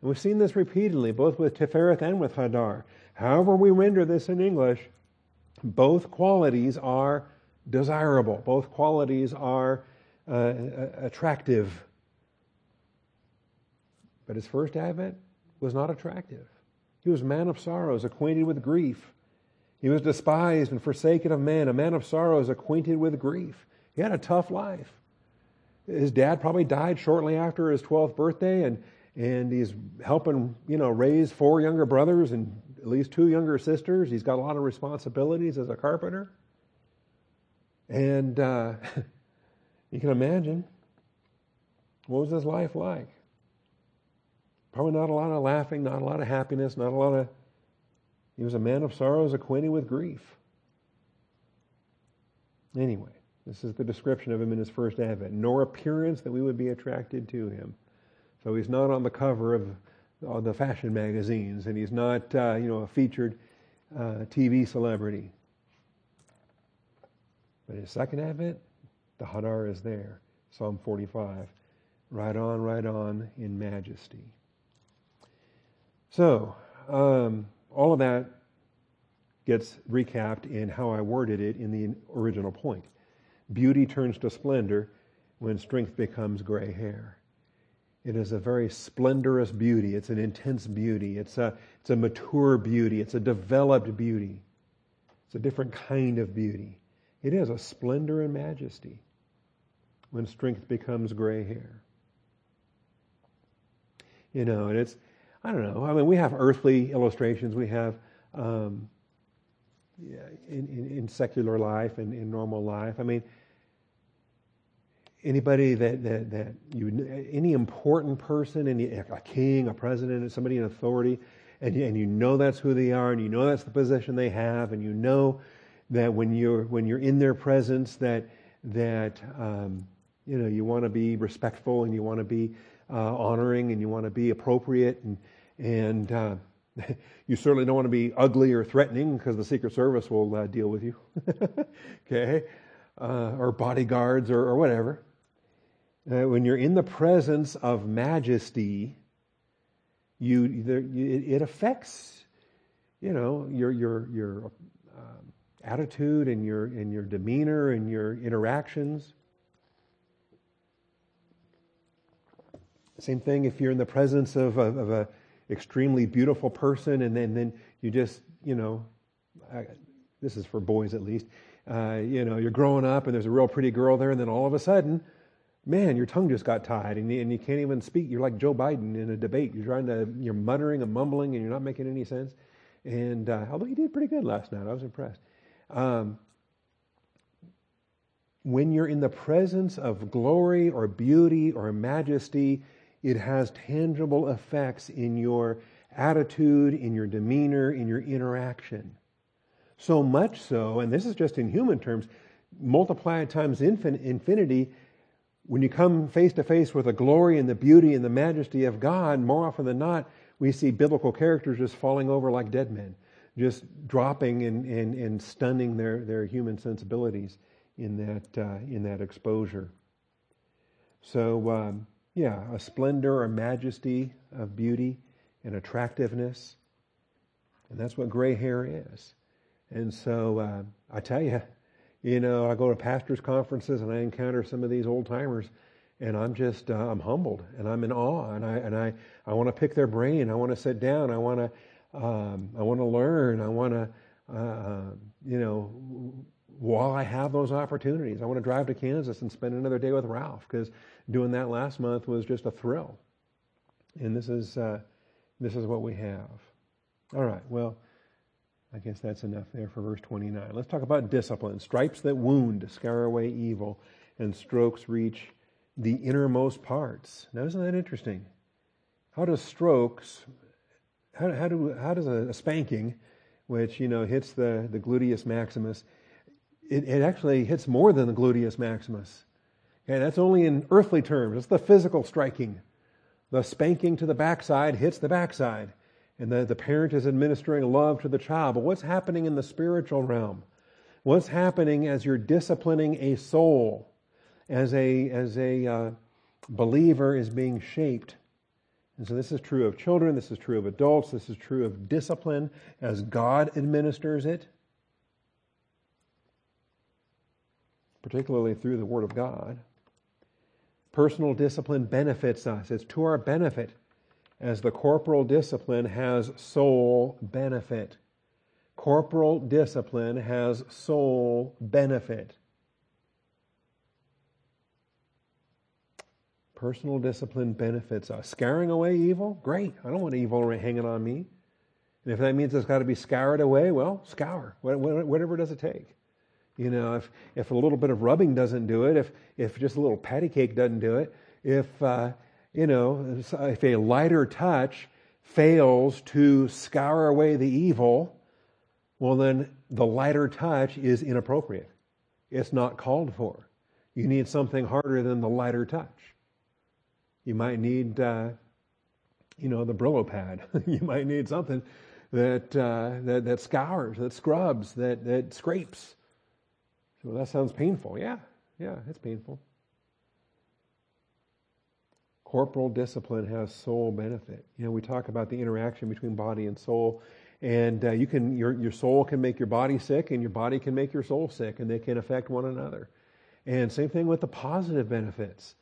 And we've seen this repeatedly, both with Tifereth and with Hadar. However, we render this in English, both qualities are desirable, both qualities are uh, attractive. But his first advent was not attractive. He was a man of sorrows, acquainted with grief. He was despised and forsaken of men, a man of sorrows, acquainted with grief. He had a tough life. His dad probably died shortly after his 12th birthday, and, and he's helping, you know, raise four younger brothers and at least two younger sisters. He's got a lot of responsibilities as a carpenter. And uh, you can imagine what was his life like? Probably not a lot of laughing, not a lot of happiness, not a lot of. He was a man of sorrows, acquainted with grief. Anyway, this is the description of him in his first advent. Nor appearance that we would be attracted to him. So he's not on the cover of uh, the fashion magazines, and he's not, uh, you know, a featured uh, TV celebrity. But his second advent, the Hadar is there. Psalm 45. Right on, right on in majesty. So, um, all of that gets recapped in how I worded it in the original point. Beauty turns to splendor when strength becomes gray hair. It is a very splendorous beauty. It's an intense beauty. It's a, it's a mature beauty. It's a developed beauty. It's a different kind of beauty. It is a splendor and majesty when strength becomes gray hair. You know, and it's, I don't know. I mean, we have earthly illustrations. We have um, in, in, in, secular life and in normal life. I mean, anybody that, that, that you, any important person, any, a king, a president, somebody in authority, and you, and you know that's who they are, and you know that's the position they have, and you know that when you're when you're in their presence, that that um, you know you want to be respectful and you want to be uh, honoring and you want to be appropriate and and uh, you certainly don't want to be ugly or threatening because the Secret Service will uh, deal with you, okay, uh, or bodyguards or, or whatever. Uh, when you're in the presence of majesty, you, there, you it affects, you know, your your your um, attitude and your and your demeanor and your interactions. Same thing if you're in the presence of of a extremely beautiful person, and then then you just you know, I, this is for boys at least. Uh, you know, you're growing up and there's a real pretty girl there, and then all of a sudden, man, your tongue just got tied and you, and you can't even speak. You're like Joe Biden in a debate. You're trying to, you're muttering and mumbling and you're not making any sense. And uh, although he did pretty good last night, I was impressed. Um, when you're in the presence of glory or beauty or majesty, it has tangible effects in your attitude, in your demeanor, in your interaction. So much so, and this is just in human terms, multiply it times infin- infinity, when you come face to face with the glory and the beauty and the majesty of God, more often than not, we see biblical characters just falling over like dead men, just dropping and, and, and stunning their, their human sensibilities in that, uh, in that exposure. So, um, yeah, a splendor or majesty of beauty and attractiveness. And that's what gray hair is. And so uh, I tell you, you know, I go to pastors' conferences and I encounter some of these old timers, and I'm just uh, I'm humbled and I'm in awe, and I and I I want to pick their brain. I want to sit down. I want to um, I want to learn. I want to uh, you know while I have those opportunities, I want to drive to Kansas and spend another day with Ralph because doing that last month was just a thrill. And this is uh, this is what we have. All right. Well. I guess that's enough there for verse 29. Let's talk about discipline. Stripes that wound scare away evil, and strokes reach the innermost parts. Now, isn't that interesting? How does strokes, how, how, do, how does a, a spanking, which, you know, hits the, the gluteus maximus, it, it actually hits more than the gluteus maximus. Okay, that's only in earthly terms. It's the physical striking. The spanking to the backside hits the backside and the, the parent is administering love to the child. But what's happening in the spiritual realm? What's happening as you're disciplining a soul, as a, as a uh, believer is being shaped? And so this is true of children, this is true of adults, this is true of discipline as God administers it, particularly through the Word of God. Personal discipline benefits us, it's to our benefit as the corporal discipline has soul benefit. Corporal discipline has soul benefit. Personal discipline benefits us. Scaring away evil? Great. I don't want evil hanging on me. And if that means it's got to be scoured away, well, scour. Whatever does it take. You know, if, if a little bit of rubbing doesn't do it, if, if just a little patty cake doesn't do it, if, uh, you know, if a lighter touch fails to scour away the evil, well, then the lighter touch is inappropriate. It's not called for. You need something harder than the lighter touch. You might need, uh, you know, the Brillo pad. you might need something that, uh, that, that scours, that scrubs, that, that scrapes. So that sounds painful. Yeah, yeah, it's painful. Corporal discipline has soul benefit. You know, we talk about the interaction between body and soul, and uh, you can your your soul can make your body sick, and your body can make your soul sick, and they can affect one another. And same thing with the positive benefits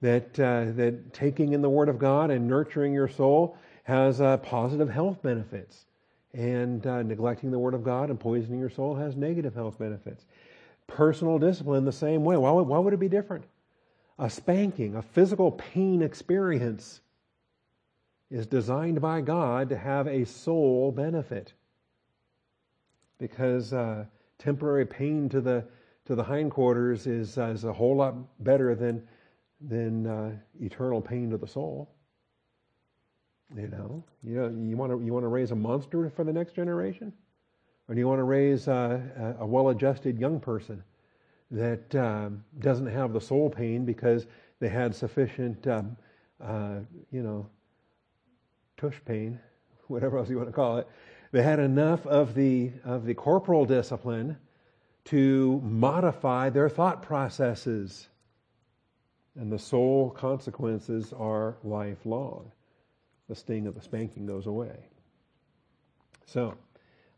that uh, that taking in the Word of God and nurturing your soul has uh, positive health benefits, and uh, neglecting the Word of God and poisoning your soul has negative health benefits. Personal discipline the same way. Why would, why would it be different? a spanking, a physical pain experience is designed by God to have a soul benefit. Because uh, temporary pain to the to the hindquarters is, uh, is a whole lot better than than uh, eternal pain to the soul. You know, you know, you want to you want to raise a monster for the next generation, or do you want to raise a, a well-adjusted young person that um, doesn't have the soul pain because they had sufficient, um, uh, you know, tush pain, whatever else you want to call it. They had enough of the of the corporal discipline to modify their thought processes, and the soul consequences are lifelong the sting of the spanking goes away. So,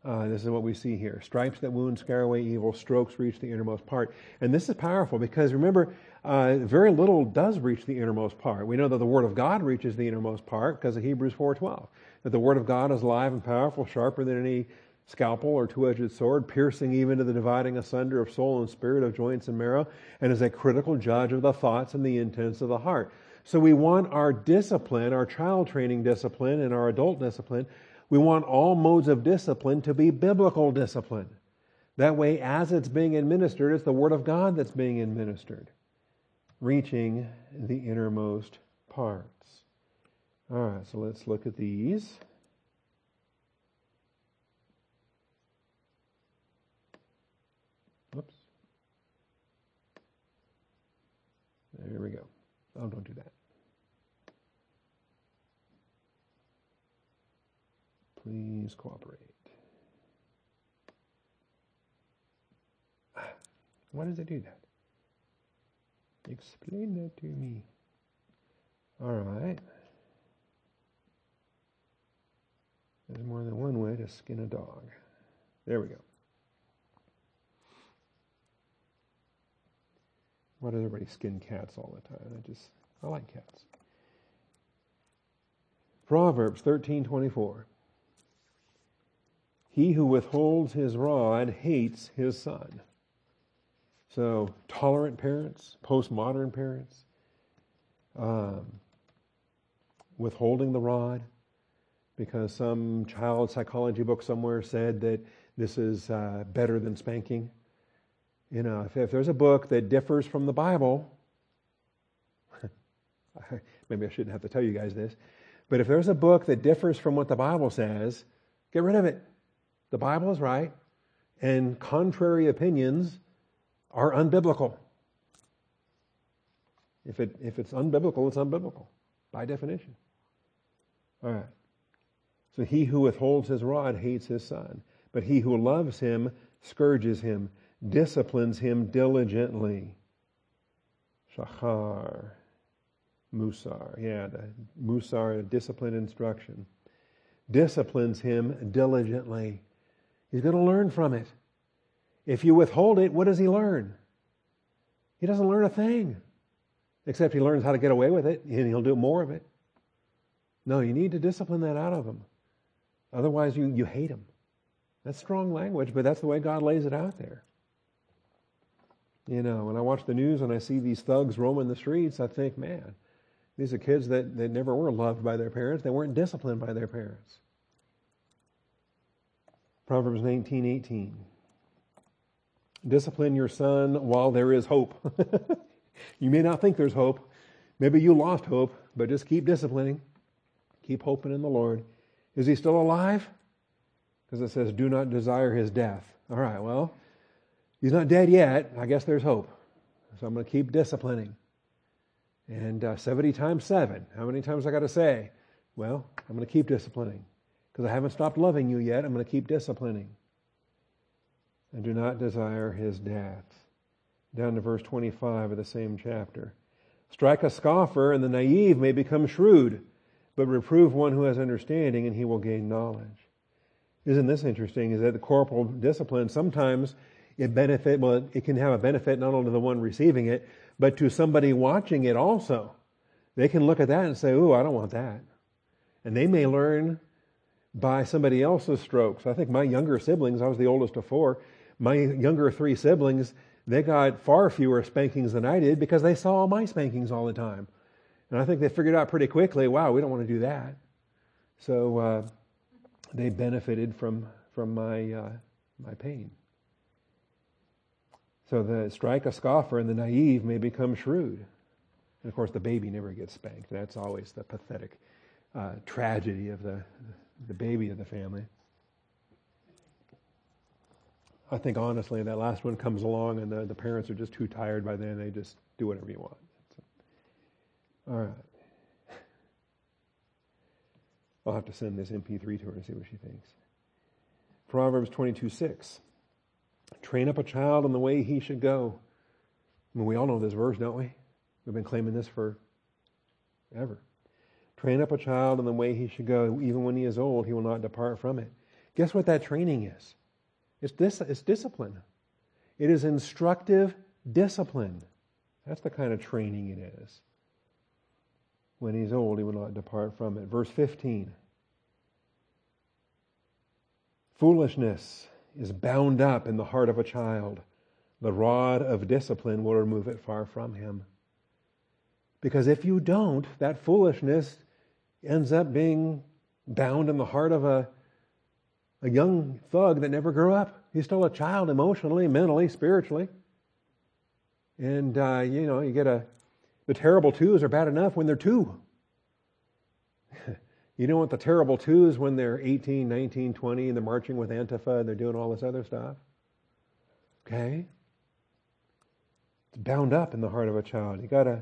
uh, this is what we see here. Stripes that wound scare away evil, strokes reach the innermost part. And this is powerful because remember, uh, very little does reach the innermost part. We know that the Word of God reaches the innermost part because of Hebrews 4.12. That the Word of God is alive and powerful, sharper than any scalpel or two-edged sword, piercing even to the dividing asunder of soul and spirit, of joints and marrow, and is a critical judge of the thoughts and the intents of the heart. So we want our discipline, our child training discipline, and our adult discipline, we want all modes of discipline to be biblical discipline. That way, as it's being administered, it's the Word of God that's being administered, reaching the innermost parts. All right, so let's look at these. Oops. There we go. Oh, don't do that. Please cooperate. Why does it do that? Explain that to me. All right. There's more than one way to skin a dog. There we go. Why does everybody skin cats all the time? I just, I like cats. Proverbs 13:24. He who withholds his rod hates his son. So, tolerant parents, postmodern parents, um, withholding the rod because some child psychology book somewhere said that this is uh, better than spanking. You know, if, if there's a book that differs from the Bible, maybe I shouldn't have to tell you guys this, but if there's a book that differs from what the Bible says, get rid of it. The Bible is right, and contrary opinions are unbiblical. If, it, if it's unbiblical, it's unbiblical by definition. All right. So he who withholds his rod hates his son, but he who loves him scourges him disciplines him diligently. Shachar, Musar, yeah, the Musar, discipline instruction. Disciplines him diligently. He's going to learn from it. If you withhold it, what does he learn? He doesn't learn a thing, except he learns how to get away with it, and he'll do more of it. No, you need to discipline that out of him. Otherwise, you, you hate him. That's strong language, but that's the way God lays it out there. You know, when I watch the news and I see these thugs roaming the streets, I think, man, these are kids that, that never were loved by their parents. They weren't disciplined by their parents. Proverbs 19, 18. Discipline your son while there is hope. you may not think there's hope. Maybe you lost hope, but just keep disciplining. Keep hoping in the Lord. Is he still alive? Because it says, do not desire his death. All right, well, He's not dead yet. I guess there's hope. So I'm going to keep disciplining. And uh, 70 times 7. How many times I got to say? Well, I'm going to keep disciplining. Because I haven't stopped loving you yet. I'm going to keep disciplining. And do not desire his death. Down to verse 25 of the same chapter. Strike a scoffer, and the naive may become shrewd, but reprove one who has understanding, and he will gain knowledge. Isn't this interesting? Is that the corporal discipline sometimes it benefit, well, it can have a benefit not only to the one receiving it, but to somebody watching it also. They can look at that and say, ooh, I don't want that. And they may learn by somebody else's strokes. I think my younger siblings, I was the oldest of four, my younger three siblings, they got far fewer spankings than I did because they saw my spankings all the time. And I think they figured out pretty quickly, wow, we don't want to do that. So uh, they benefited from from my uh, my pain. So the strike a scoffer and the naive may become shrewd. And of course, the baby never gets spanked. That's always the pathetic uh, tragedy of the the baby of the family. I think honestly, that last one comes along and the, the parents are just too tired by then. They just do whatever you want. So, all right. I'll have to send this MP3 to her and see what she thinks. Proverbs 22 6. Train up a child in the way he should go. I mean, we all know this verse, don't we? We've been claiming this for ever. Train up a child in the way he should go. Even when he is old, he will not depart from it. Guess what that training is? It's, dis- it's discipline. It is instructive discipline. That's the kind of training it is. When he's old, he will not depart from it. Verse 15. Foolishness is bound up in the heart of a child. The rod of discipline will remove it far from him. Because if you don't, that foolishness ends up being bound in the heart of a, a young thug that never grew up. He's still a child emotionally, mentally, spiritually. And, uh, you know, you get a, the terrible twos are bad enough when they're two. you don't want the terrible twos when they're 18, 19, 20, and they're marching with Antifa and they're doing all this other stuff. Okay? It's bound up in the heart of a child. You got to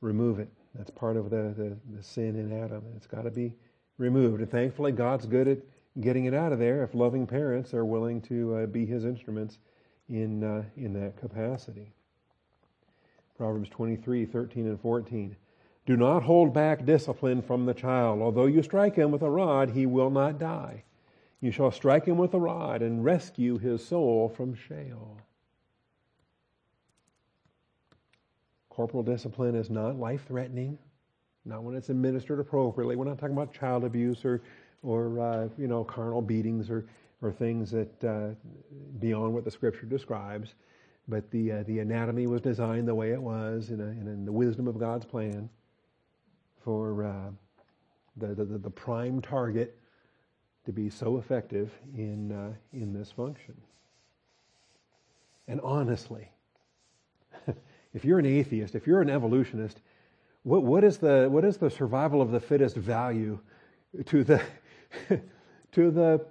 remove it. That's part of the, the, the sin in Adam. It's got to be removed. And thankfully, God's good at getting it out of there if loving parents are willing to uh, be his instruments in, uh, in that capacity. Proverbs 23, 13 and 14. Do not hold back discipline from the child. Although you strike him with a rod, he will not die. You shall strike him with a rod and rescue his soul from Sheol. Corporal discipline is not life threatening, not when it's administered appropriately. We're not talking about child abuse or, or uh, you know, carnal beatings or, or things that uh, beyond what the Scripture describes. But the, uh, the anatomy was designed the way it was in, in the wisdom of God's plan for uh, the, the, the, prime target to be so effective in, uh, in this function. And honestly, if you're an atheist, if you're an evolutionist, what, what, is the, what is the survival of the fittest value to the, to the,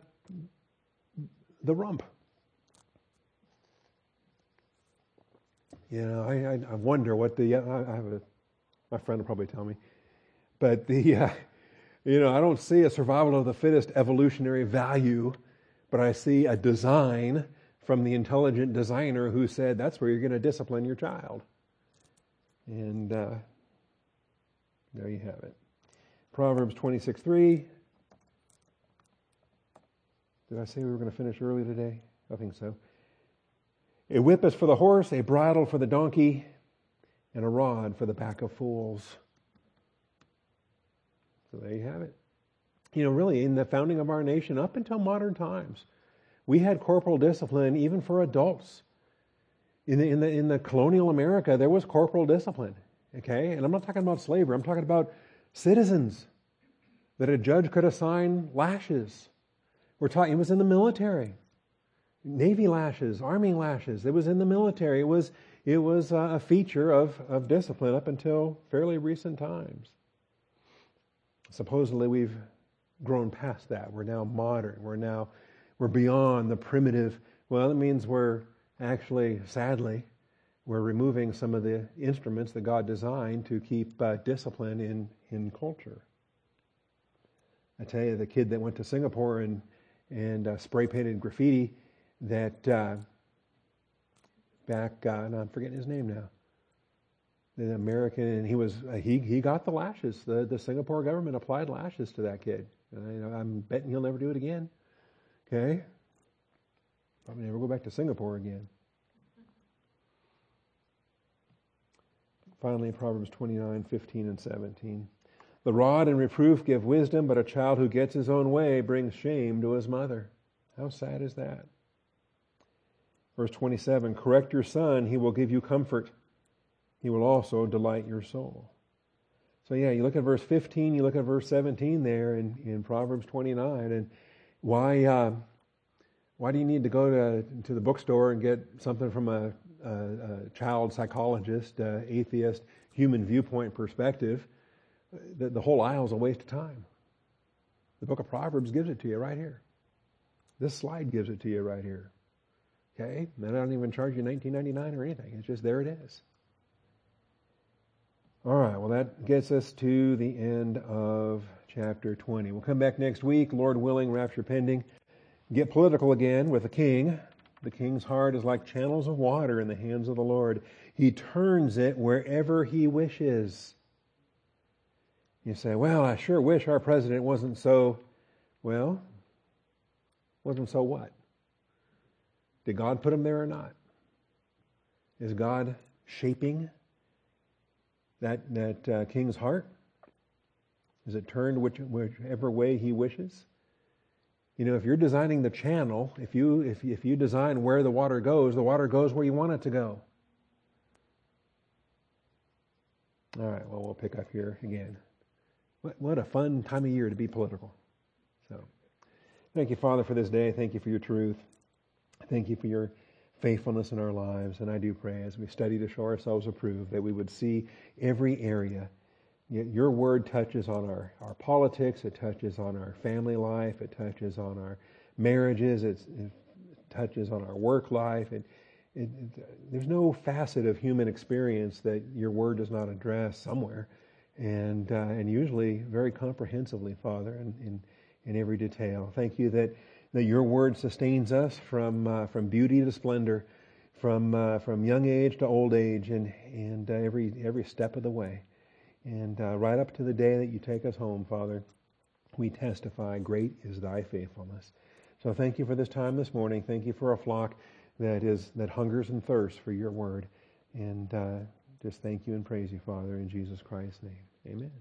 the rump? You know, I, I, wonder what the, I have a, my friend will probably tell me, but the, uh, you know, I don't see a survival of the fittest evolutionary value, but I see a design from the intelligent designer who said that's where you're going to discipline your child. And uh, there you have it. Proverbs 26 3. Did I say we were going to finish early today? I think so. A whip is for the horse, a bridle for the donkey, and a rod for the back of fools. So there you have it. You know, really, in the founding of our nation, up until modern times, we had corporal discipline even for adults. In the, in the, in the colonial America, there was corporal discipline. Okay? And I'm not talking about slavery, I'm talking about citizens that a judge could assign lashes. We're talking, it was in the military. Navy lashes, Army lashes. It was in the military. It was, it was uh, a feature of, of discipline up until fairly recent times. Supposedly, we've grown past that. We're now modern. We're now we're beyond the primitive. Well, it means we're actually, sadly, we're removing some of the instruments that God designed to keep uh, discipline in, in culture. I tell you, the kid that went to Singapore and, and uh, spray painted graffiti that uh, back, uh, and I'm forgetting his name now, the American, and he was uh, he he got the lashes. The the Singapore government applied lashes to that kid. I, I'm betting he'll never do it again. Okay, probably never go back to Singapore again. Finally, Proverbs 29, 15, and 17. The rod and reproof give wisdom, but a child who gets his own way brings shame to his mother. How sad is that? Verse 27 Correct your son, he will give you comfort. He will also delight your soul. So yeah, you look at verse 15, you look at verse 17 there in, in Proverbs 29, and why uh, why do you need to go to to the bookstore and get something from a, a, a child psychologist, uh, atheist, human viewpoint perspective? The, the whole aisle is a waste of time. The book of Proverbs gives it to you right here. This slide gives it to you right here. Okay, and I don't even charge you 19.99 or anything. It's just there it is. All right, well, that gets us to the end of chapter 20. We'll come back next week, Lord willing, rapture pending. Get political again with the king. The king's heart is like channels of water in the hands of the Lord. He turns it wherever he wishes. You say, well, I sure wish our president wasn't so, well, wasn't so what? Did God put him there or not? Is God shaping that, that uh, king's heart? Is it turned which, whichever way he wishes? You know, if you're designing the channel, if you, if, if you design where the water goes, the water goes where you want it to go. All right, well, we'll pick up here again. What, what a fun time of year to be political. So, thank you, Father, for this day. Thank you for your truth. Thank you for your faithfulness in our lives. And I do pray as we study to show ourselves approved that we would see every area. Your word touches on our, our politics, it touches on our family life, it touches on our marriages, it touches on our work life. It, it, it, there's no facet of human experience that your word does not address somewhere. And, uh, and usually very comprehensively, Father, in, in, in every detail. Thank you that that your word sustains us from, uh, from beauty to splendor, from, uh, from young age to old age, and, and uh, every, every step of the way. And uh, right up to the day that you take us home, Father, we testify, great is thy faithfulness. So thank you for this time this morning. Thank you for a flock that is that hungers and thirsts for your word. And uh, just thank you and praise you, Father, in Jesus Christ's name. Amen.